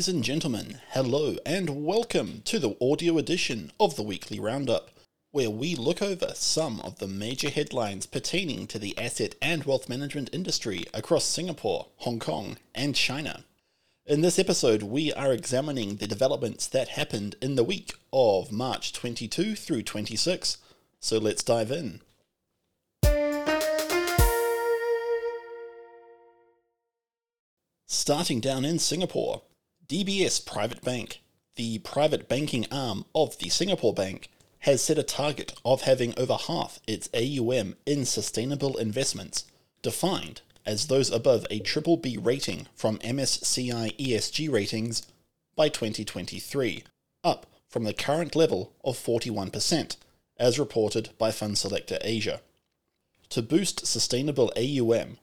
Ladies and gentlemen, hello and welcome to the audio edition of the Weekly Roundup, where we look over some of the major headlines pertaining to the asset and wealth management industry across Singapore, Hong Kong, and China. In this episode, we are examining the developments that happened in the week of March 22 through 26, so let's dive in. Starting down in Singapore, DBS Private Bank, the private banking arm of the Singapore Bank, has set a target of having over half its AUM in sustainable investments, defined as those above a triple B rating from MSCI ESG ratings by 2023, up from the current level of 41%, as reported by Fund Selector Asia. To boost sustainable AUM,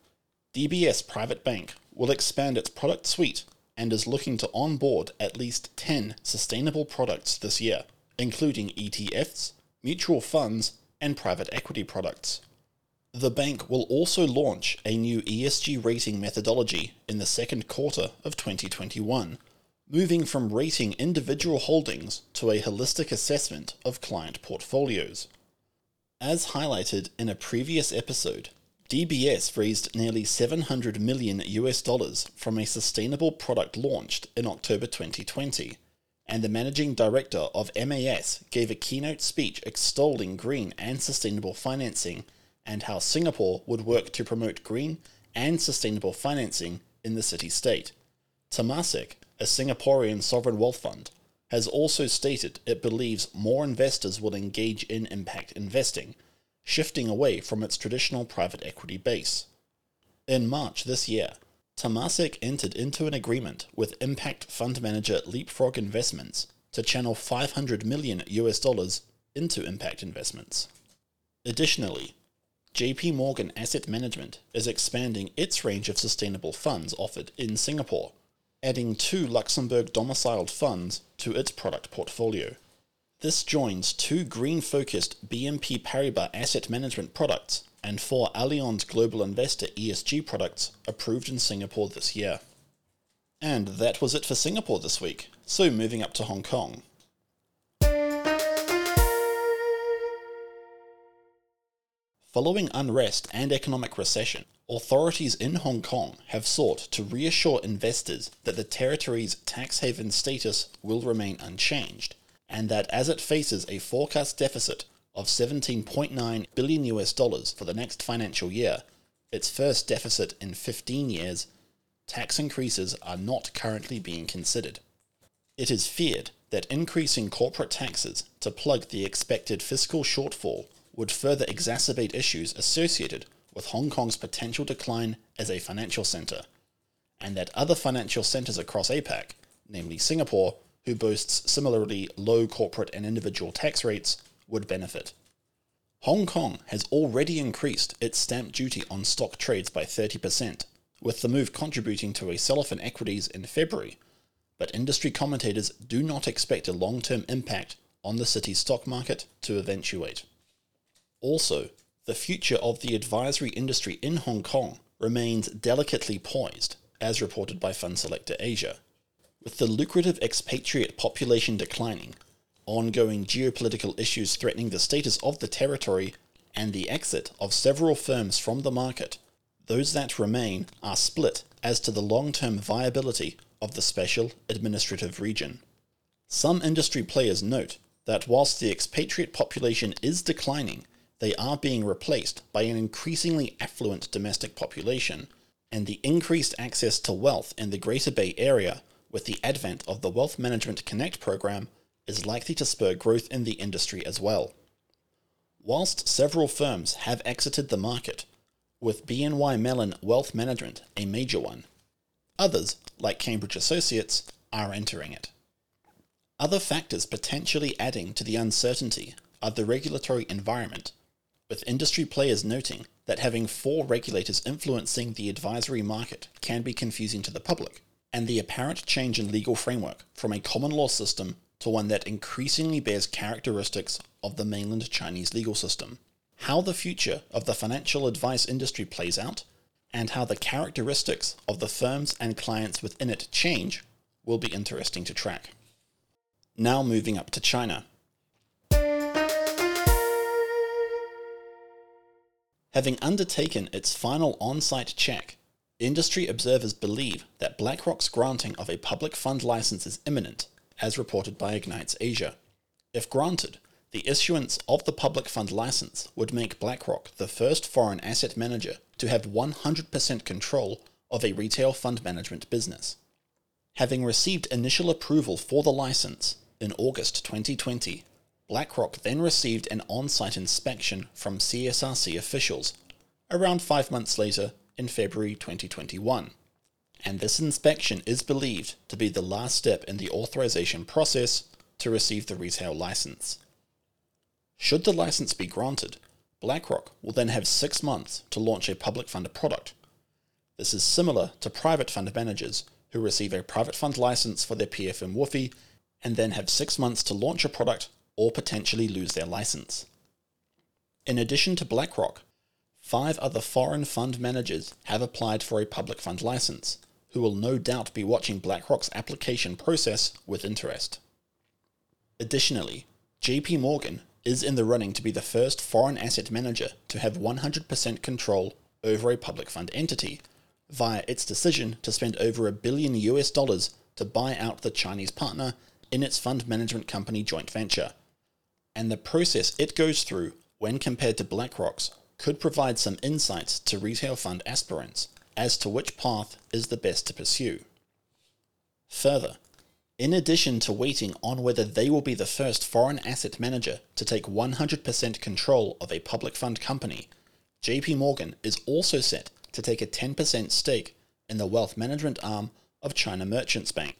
DBS Private Bank will expand its product suite and is looking to onboard at least 10 sustainable products this year, including ETFs, mutual funds, and private equity products. The bank will also launch a new ESG rating methodology in the second quarter of 2021, moving from rating individual holdings to a holistic assessment of client portfolios. As highlighted in a previous episode, DBS raised nearly 700 million US dollars from a sustainable product launched in October 2020, and the managing director of MAS gave a keynote speech extolling green and sustainable financing and how Singapore would work to promote green and sustainable financing in the city state. Temasek, a Singaporean sovereign wealth fund, has also stated it believes more investors will engage in impact investing shifting away from its traditional private equity base. In March this year, Temasek entered into an agreement with impact fund manager Leapfrog Investments to channel 500 million US dollars into impact investments. Additionally, JP Morgan Asset Management is expanding its range of sustainable funds offered in Singapore, adding two Luxembourg domiciled funds to its product portfolio. This joins two green focused BNP Paribas asset management products and four Allianz Global Investor ESG products approved in Singapore this year. And that was it for Singapore this week, so moving up to Hong Kong. Following unrest and economic recession, authorities in Hong Kong have sought to reassure investors that the territory's tax haven status will remain unchanged and that as it faces a forecast deficit of 17.9 billion US dollars for the next financial year, its first deficit in 15 years, tax increases are not currently being considered. It is feared that increasing corporate taxes to plug the expected fiscal shortfall would further exacerbate issues associated with Hong Kong's potential decline as a financial centre, and that other financial centres across APAC, namely Singapore, who boasts similarly low corporate and individual tax rates, would benefit. Hong Kong has already increased its stamp duty on stock trades by 30%, with the move contributing to a sell off in equities in February, but industry commentators do not expect a long term impact on the city's stock market to eventuate. Also, the future of the advisory industry in Hong Kong remains delicately poised, as reported by Fund Selector Asia. With the lucrative expatriate population declining, ongoing geopolitical issues threatening the status of the territory, and the exit of several firms from the market, those that remain are split as to the long term viability of the special administrative region. Some industry players note that whilst the expatriate population is declining, they are being replaced by an increasingly affluent domestic population, and the increased access to wealth in the Greater Bay Area with the advent of the Wealth Management Connect program, is likely to spur growth in the industry as well. Whilst several firms have exited the market, with BNY Mellon Wealth Management a major one, others, like Cambridge Associates, are entering it. Other factors potentially adding to the uncertainty are the regulatory environment, with industry players noting that having four regulators influencing the advisory market can be confusing to the public, and the apparent change in legal framework from a common law system to one that increasingly bears characteristics of the mainland Chinese legal system. How the future of the financial advice industry plays out, and how the characteristics of the firms and clients within it change, will be interesting to track. Now moving up to China. Having undertaken its final on site check, industry observers believe that BlackRock's granting of a public fund license is imminent, as reported by Ignites Asia. If granted, the issuance of the public fund license would make BlackRock the first foreign asset manager to have 100% control of a retail fund management business. Having received initial approval for the license in August 2020, BlackRock then received an on site inspection from CSRC officials around five months later in February 2021. And this inspection is believed to be the last step in the authorization process to receive the retail license. Should the license be granted, BlackRock will then have six months to launch a public fund product. This is similar to private fund managers who receive a private fund license for their PFM WFOE and then have six months to launch a product or potentially lose their license. In addition to BlackRock, five other foreign fund managers have applied for a public fund license, who will no doubt be watching BlackRock's application process with interest. Additionally, JP Morgan is in the running to be the first foreign asset manager to have 100% control over a public fund entity via its decision to spend over a billion US dollars to buy out the Chinese partner in its fund management company joint venture. And the process it goes through when compared to BlackRock's could provide some insights to retail fund aspirants as to which path is the best to pursue. Further, in addition to waiting on whether they will be the first foreign asset manager to take 100% control of a public fund company, JP Morgan is also set to take a 10% stake in the wealth management arm of China Merchants Bank,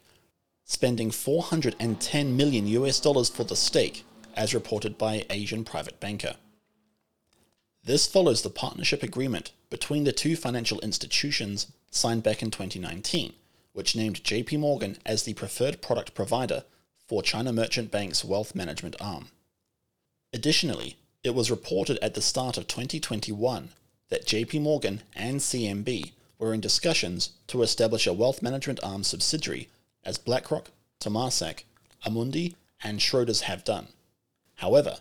spending 410 million US dollars for the stake, as reported by Asian Private Banker. This follows the partnership agreement between the two financial institutions signed back in 2019, which named JP Morgan as the preferred product provider for China Merchant Bank's wealth management arm. Additionally, it was reported at the start of 2021 that JP Morgan and CMB were in discussions to establish a wealth management arm subsidiary as BlackRock, Temasek, Amundi, and Schroders have done. However,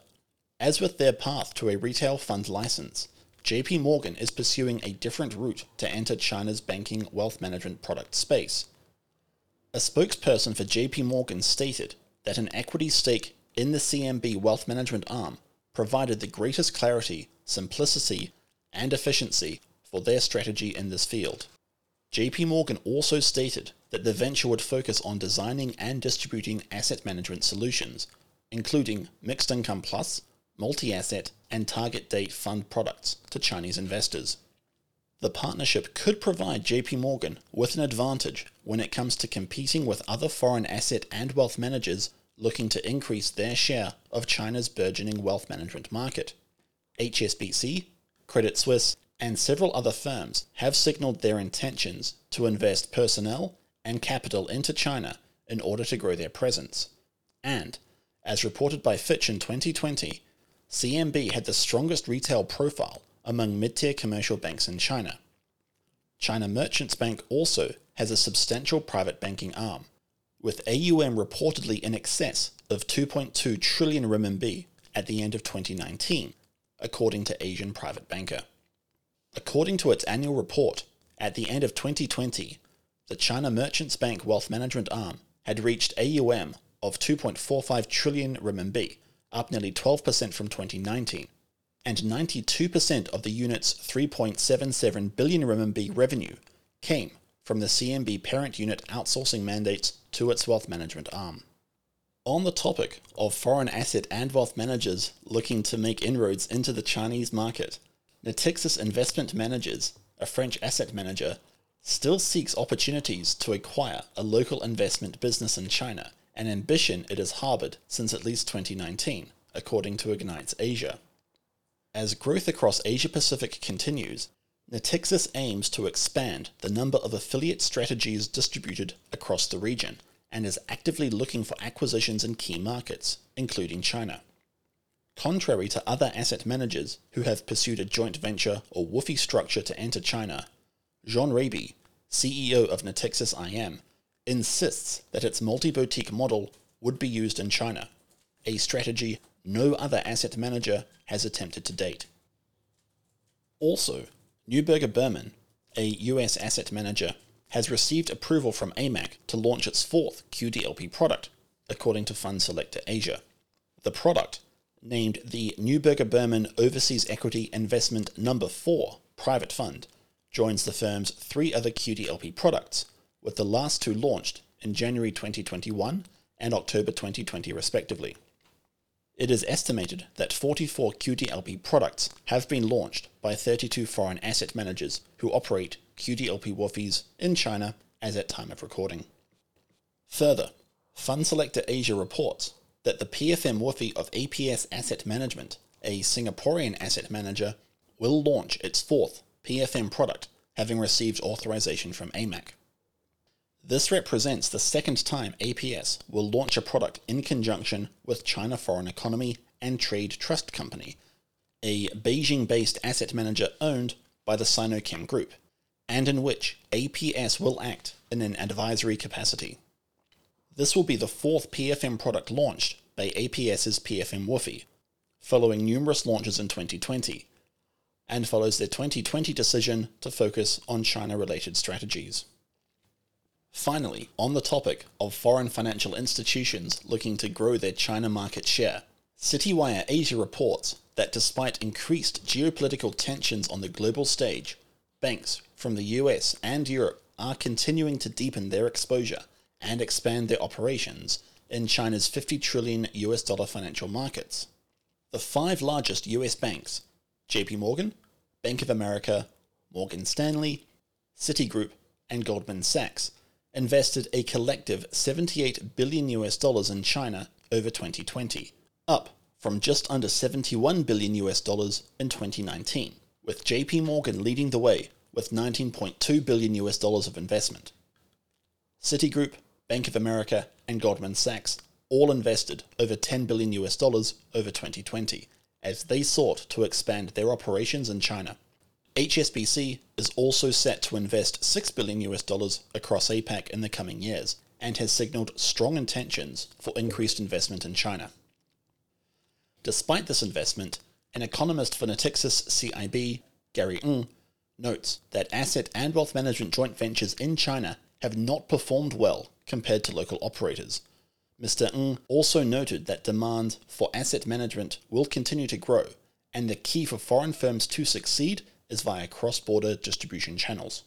as with their path to a retail fund license, JP Morgan is pursuing a different route to enter China's banking wealth management product space. A spokesperson for JP Morgan stated that an equity stake in the CMB wealth management arm provided the greatest clarity, simplicity, and efficiency for their strategy in this field. JP Morgan also stated that the venture would focus on designing and distributing asset management solutions, including mixed income plus, multi asset, and target date fund products to Chinese investors. The partnership could provide JP Morgan with an advantage when it comes to competing with other foreign asset and wealth managers looking to increase their share of China's burgeoning wealth management market. HSBC, Credit Suisse, and several other firms have signaled their intentions to invest personnel and capital into China in order to grow their presence. And, as reported by Fitch in 2020, CMB had the strongest retail profile among mid tier commercial banks in China. China Merchants Bank also has a substantial private banking arm, with AUM reportedly in excess of 2.2 trillion RMB at the end of 2019, according to Asian Private Banker. According to its annual report, at the end of 2020, the China Merchants Bank Wealth Management arm had reached AUM of 2.45 trillion RMB, up nearly 12% from 2019, and 92% of the unit's 3.77 billion RMB revenue came from the CMB parent unit outsourcing mandates to its wealth management arm. On the topic of foreign asset and wealth managers looking to make inroads into the Chinese market, Natixis Investment Managers, a French asset manager, still seeks opportunities to acquire a local investment business in China, an ambition it has harbored since at least 2019, according to Ignites Asia. As growth across Asia Pacific continues, Natixis aims to expand the number of affiliate strategies distributed across the region and is actively looking for acquisitions in key markets, including China. Contrary to other asset managers who have pursued a joint venture or WFOE structure to enter China, Jean Raby, CEO of Natixis IM, insists that its multi boutique model would be used in China, a strategy no other asset manager has attempted to date. Also, Neuberger Berman, a US asset manager, has received approval from AMAC to launch its fourth QDLP product, according to Fund Selector Asia. The product, named the Neuberger Berman Overseas Equity Investment Number 4 Private Fund, joins the firm's three other QDLP products, with the last two launched in January 2021 and October 2020, respectively. It is estimated that 44 QDLP products have been launched by 32 foreign asset managers who operate QDLP WFOEs in China as at time of recording. Further, Fund Selector Asia reports that the PFM WFOE of APS Asset Management, a Singaporean asset manager, will launch its fourth PFM product, having received authorization from AMAC. This represents the second time APS will launch a product in conjunction with China Foreign Economy and Trade Trust Company, a Beijing based asset manager owned by the Sinochem Group, and in which APS will act in an advisory capacity. This will be the fourth PFM product launched by APS's PFM WFOE, following numerous launches in 2020, and follows their 2020 decision to focus on China related strategies. Finally, on the topic of foreign financial institutions looking to grow their China market share, Citywire Asia reports that despite increased geopolitical tensions on the global stage, banks from the US and Europe are continuing to deepen their exposure and expand their operations in China's 50 trillion US dollar financial markets. The five largest US banks, JP Morgan, Bank of America, Morgan Stanley, Citigroup, and Goldman Sachs, invested a collective 78 billion US dollars in China over 2020, up from just under 71 billion US dollars in 2019, with JP Morgan leading the way with 19.2 billion US dollars of investment. Citigroup, Bank of America, and Goldman Sachs all invested over 10 billion US dollars over 2020 as they sought to expand their operations in China. HSBC is also set to invest 6 billion US dollars across APAC in the coming years and has signaled strong intentions for increased investment in China. Despite this investment, an economist for Natixis CIB, Gary Ng, notes that asset and wealth management joint ventures in China have not performed well compared to local operators. Mr. Ng also noted that demand for asset management will continue to grow, and the key for foreign firms to succeed is via cross border distribution channels.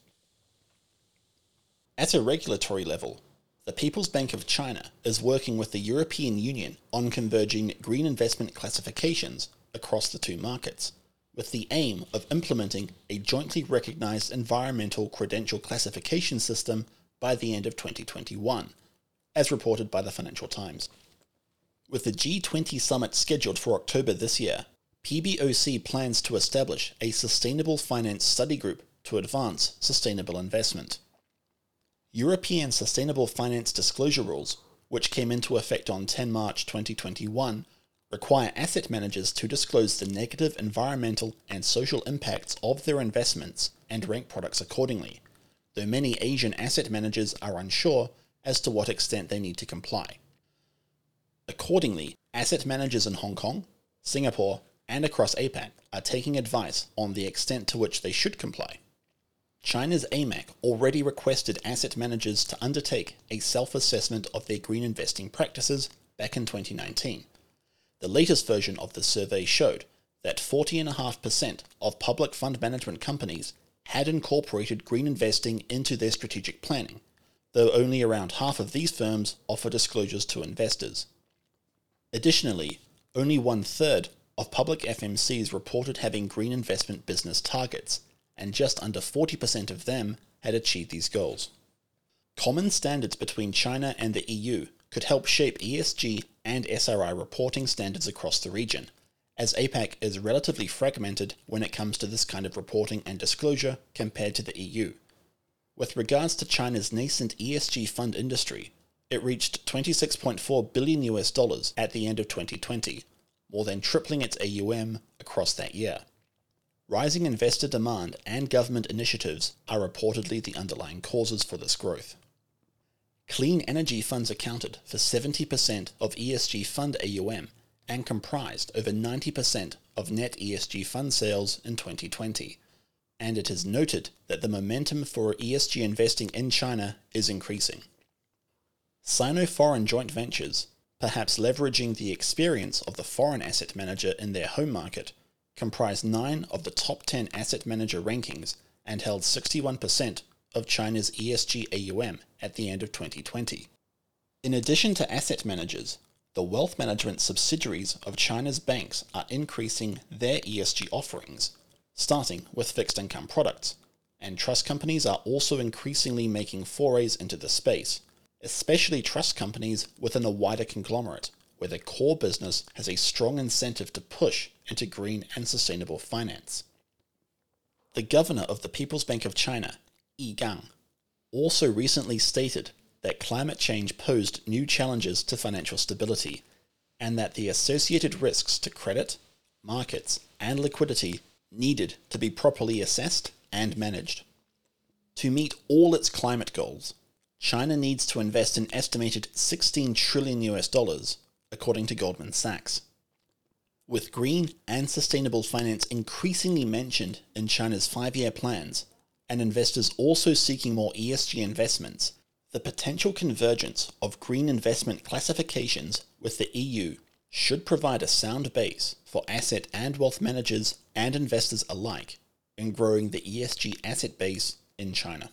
At a regulatory level, the People's Bank of China is working with the European Union on converging green investment classifications across the two markets, with the aim of implementing a jointly recognized environmental credential classification system by the end of 2021, as reported by the Financial Times. With the G20 summit scheduled for October this year, PBOC plans to establish a sustainable finance study group to advance sustainable investment. European Sustainable Finance Disclosure Rules, which came into effect on 10 March 2021, require asset managers to disclose the negative environmental and social impacts of their investments and rank products accordingly, though many Asian asset managers are unsure as to what extent they need to comply. Accordingly, asset managers in Hong Kong, Singapore, and across APAC are taking advice on the extent to which they should comply. China's AMAC already requested asset managers to undertake a self assessment of their green investing practices back in 2019. The latest version of the survey showed that 40.5% of public fund management companies had incorporated green investing into their strategic planning, though only around half of these firms offer disclosures to investors. Additionally, only one third of public FMCs reported having green investment business targets, and just under 40% of them had achieved these goals. Common standards between China and the EU could help shape ESG and SRI reporting standards across the region, as APAC is relatively fragmented when it comes to this kind of reporting and disclosure compared to the EU. With regards to China's nascent ESG fund industry, it reached 26.4 billion US dollars at the end of 2020, more than tripling its AUM across that year. Rising investor demand and government initiatives are reportedly the underlying causes for this growth. Clean energy funds accounted for 70% of ESG fund AUM and comprised over 90% of net ESG fund sales in 2020. And it is noted that the momentum for ESG investing in China is increasing. Sino foreign joint ventures, perhaps leveraging the experience of the foreign asset manager in their home market, comprised 9 of the top 10 asset manager rankings and held 61% of China's ESG AUM at the end of 2020. In addition to asset managers, the wealth management subsidiaries of China's banks are increasing their ESG offerings, starting with fixed income products, and trust companies are also increasingly making forays into the space, especially trust companies within a wider conglomerate, where the core business has a strong incentive to push into green and sustainable finance. The governor of the People's Bank of China, Yi Gang, also recently stated that climate change posed new challenges to financial stability, and that the associated risks to credit, markets, and liquidity needed to be properly assessed and managed. To meet all its climate goals, China needs to invest an estimated 16 trillion US dollars, according to Goldman Sachs. With green and sustainable finance increasingly mentioned in China's five year plans, and investors also seeking more ESG investments, the potential convergence of green investment classifications with the EU should provide a sound base for asset and wealth managers and investors alike in growing the ESG asset base in China.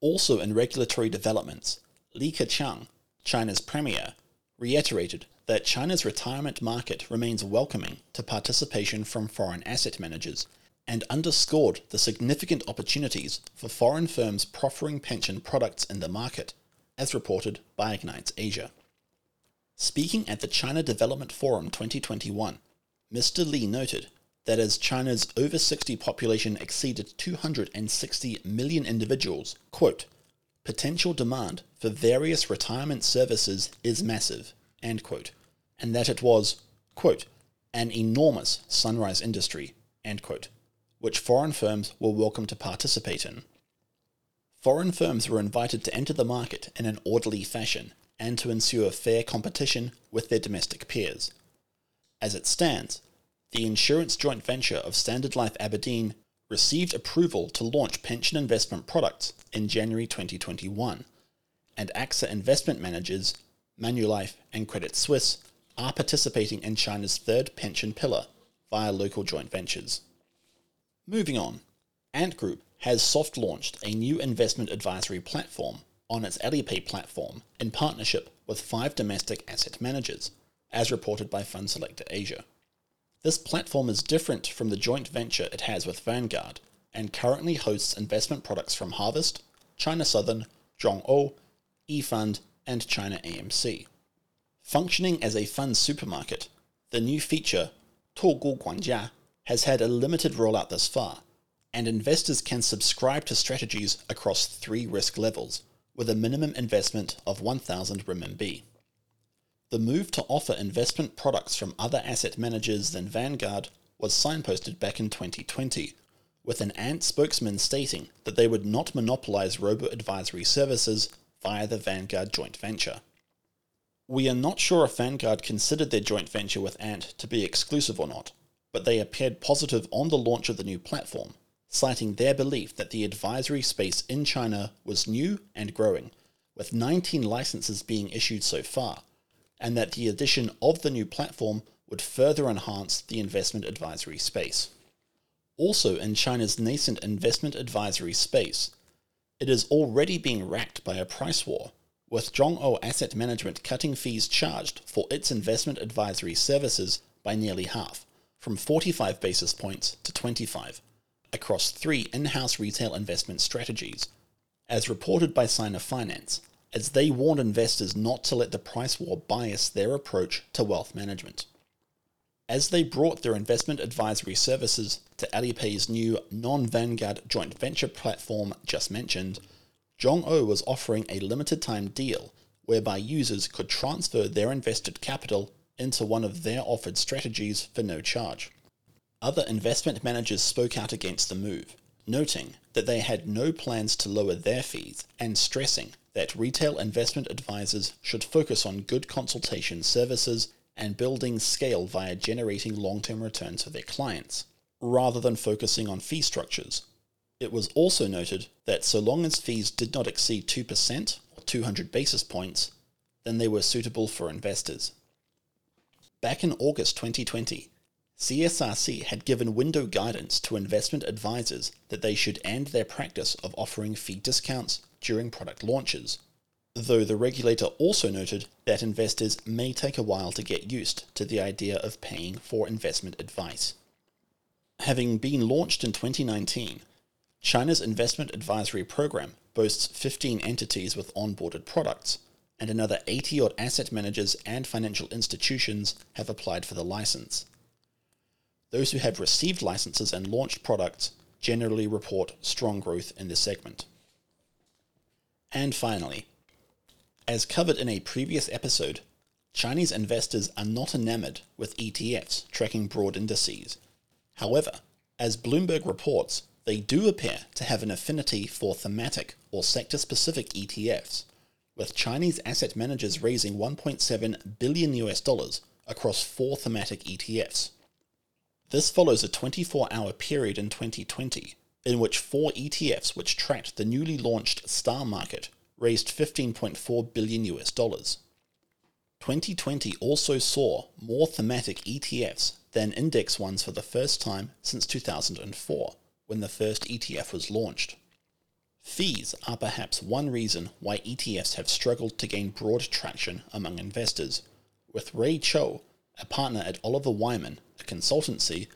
Also in regulatory developments, Li Keqiang, China's premier, reiterated that China's retirement market remains welcoming to participation from foreign asset managers and underscored the significant opportunities for foreign firms proffering pension products in the market, as reported by Ignites Asia. Speaking at the China Development Forum 2021, Mr. Li noted that as China's over 60 population exceeded 260 million individuals, quote, potential demand for various retirement services is massive, end quote, and that it was, quote, an enormous sunrise industry, end quote, which foreign firms were welcome to participate in. Foreign firms were invited to enter the market in an orderly fashion and to ensure fair competition with their domestic peers. As it stands, the insurance joint venture of Standard Life Aberdeen received approval to launch pension investment products in January 2021, and AXA investment managers, Manulife and Credit Suisse are participating in China's third pension pillar via local joint ventures. Moving on, Ant Group has soft launched a new investment advisory platform on its Alipay platform in partnership with five domestic asset managers, as reported by Fund Selector Asia. This platform is different from the joint venture it has with Vanguard and currently hosts investment products from Harvest, China Southern, Zhongou, eFund, and China AMC. Functioning as a fund supermarket, the new feature, Togu Guangjia, has had a limited rollout thus far, and investors can subscribe to strategies across three risk levels, with a minimum investment of 1,000 RMB. The move to offer investment products from other asset managers than Vanguard was signposted back in 2020, with an Ant spokesman stating that they would not monopolize robo advisory services via the Vanguard joint venture. We are not sure if Vanguard considered their joint venture with Ant to be exclusive or not, but they appeared positive on the launch of the new platform, citing their belief that the advisory space in China was new and growing, with 19 licenses being issued so far, and that the addition of the new platform would further enhance the investment advisory space. Also, in China's nascent investment advisory space, it is already being racked by a price war with Zhongou Asset Management cutting fees charged for its investment advisory services by nearly half, from 45 basis points to 25, across three in house retail investment strategies, as reported by Sina Finance, as they warned investors not to let the price war bias their approach to wealth management. As they brought their investment advisory services to Alipay's new non Vanguard joint venture platform just mentioned, Zhongou oh was offering a limited time deal whereby users could transfer their invested capital into one of their offered strategies for no charge. Other investment managers spoke out against the move, noting that they had no plans to lower their fees and stressing that retail investment advisors should focus on good consultation services and building scale via generating long term returns for their clients, rather than focusing on fee structures. It was also noted that so long as fees did not exceed 2% or 200 basis points, then they were suitable for investors. Back in August 2020, CSRC had given window guidance to investment advisors that they should end their practice of offering fee discounts during product launches, though the regulator also noted that investors may take a while to get used to the idea of paying for investment advice. Having been launched in 2019, China's investment advisory program boasts 15 entities with onboarded products, and another 80 odd asset managers and financial institutions have applied for the license. Those who have received licenses and launched products generally report strong growth in this segment. And finally, as covered in a previous episode, Chinese investors are not enamored with ETFs tracking broad indices. However, as Bloomberg reports, they do appear to have an affinity for thematic or sector specific ETFs, with Chinese asset managers raising 1.7 billion US dollars across four thematic ETFs. This follows a 24 hour period in 2020 in which four ETFs which tracked the newly launched STAR market raised 15.4 billion US dollars. 2020 also saw more thematic ETFs than index ones for the first time since 2004, when the first ETF was launched. Fees are perhaps one reason why ETFs have struggled to gain broad traction among investors, with Ray Cho, a partner at Oliver Wyman, a consultancy,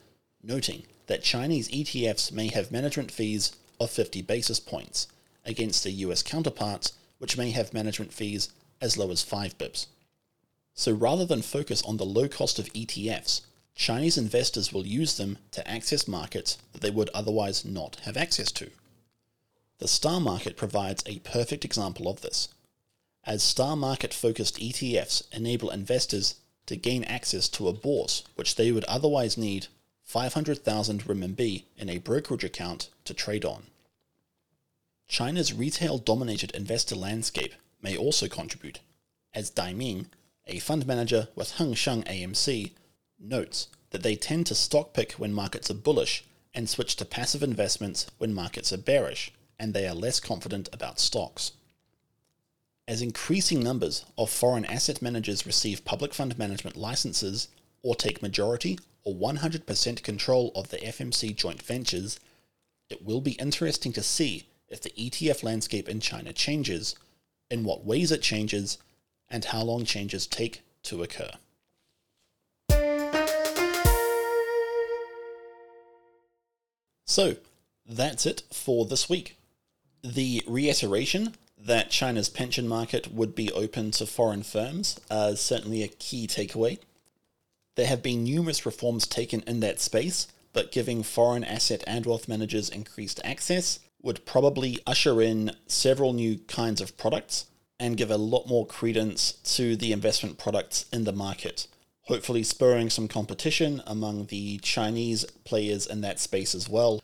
noting that Chinese ETFs may have management fees of 50 basis points against their US counterparts, which may have management fees as low as 5 bips. So rather than focus on the low cost of ETFs, Chinese investors will use them to access markets that they would otherwise not have access to. The star market provides a perfect example of this, as star market focused ETFs enable investors to gain access to a bourse which they would otherwise need 500,000 RMB in a brokerage account to trade on. China's retail dominated investor landscape may also contribute, as Dai Ming, a fund manager with Heng Sheng AMC, notes that they tend to stock pick when markets are bullish and switch to passive investments when markets are bearish and they are less confident about stocks. As increasing numbers of foreign asset managers receive public fund management licenses or take majority or 100% control of the FMC joint ventures, it will be interesting to see if the ETF landscape in China changes, in what ways it changes, and how long changes take to occur. So, that's it for this week. The reiteration that China's pension market would be open to foreign firms is certainly a key takeaway. There have been numerous reforms taken in that space, but giving foreign asset and wealth managers increased access would probably usher in several new kinds of products and give a lot more credence to the investment products in the market, hopefully spurring some competition among the Chinese players in that space as well.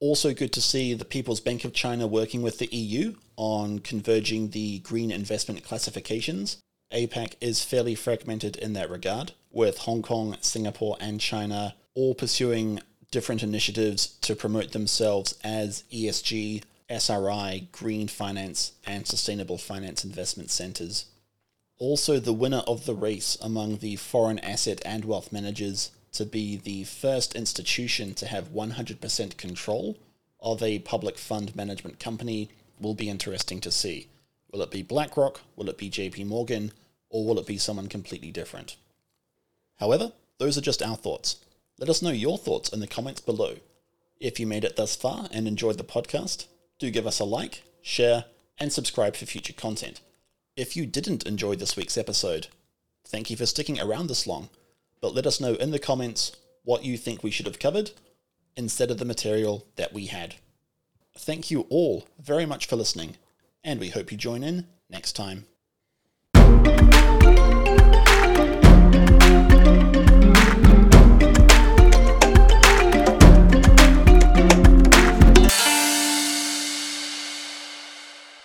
Also, good to see the People's Bank of China working with the EU on converging the green investment classifications. APAC is fairly fragmented in that regard, with Hong Kong, Singapore, and China all pursuing different initiatives to promote themselves as ESG, SRI, green finance, and sustainable finance investment centers. Also, the winner of the race among the foreign asset and wealth managers to be the first institution to have 100% control of a public fund management company will be interesting to see. Will it be BlackRock? Will it be JP Morgan? Or will it be someone completely different? However, those are just our thoughts. Let us know your thoughts in the comments below. If you made it thus far and enjoyed the podcast, do give us a like, share, and subscribe for future content. If you didn't enjoy this week's episode, thank you for sticking around this long, but let us know in the comments what you think we should have covered instead of the material that we had. Thank you all very much for listening, and we hope you join in next time.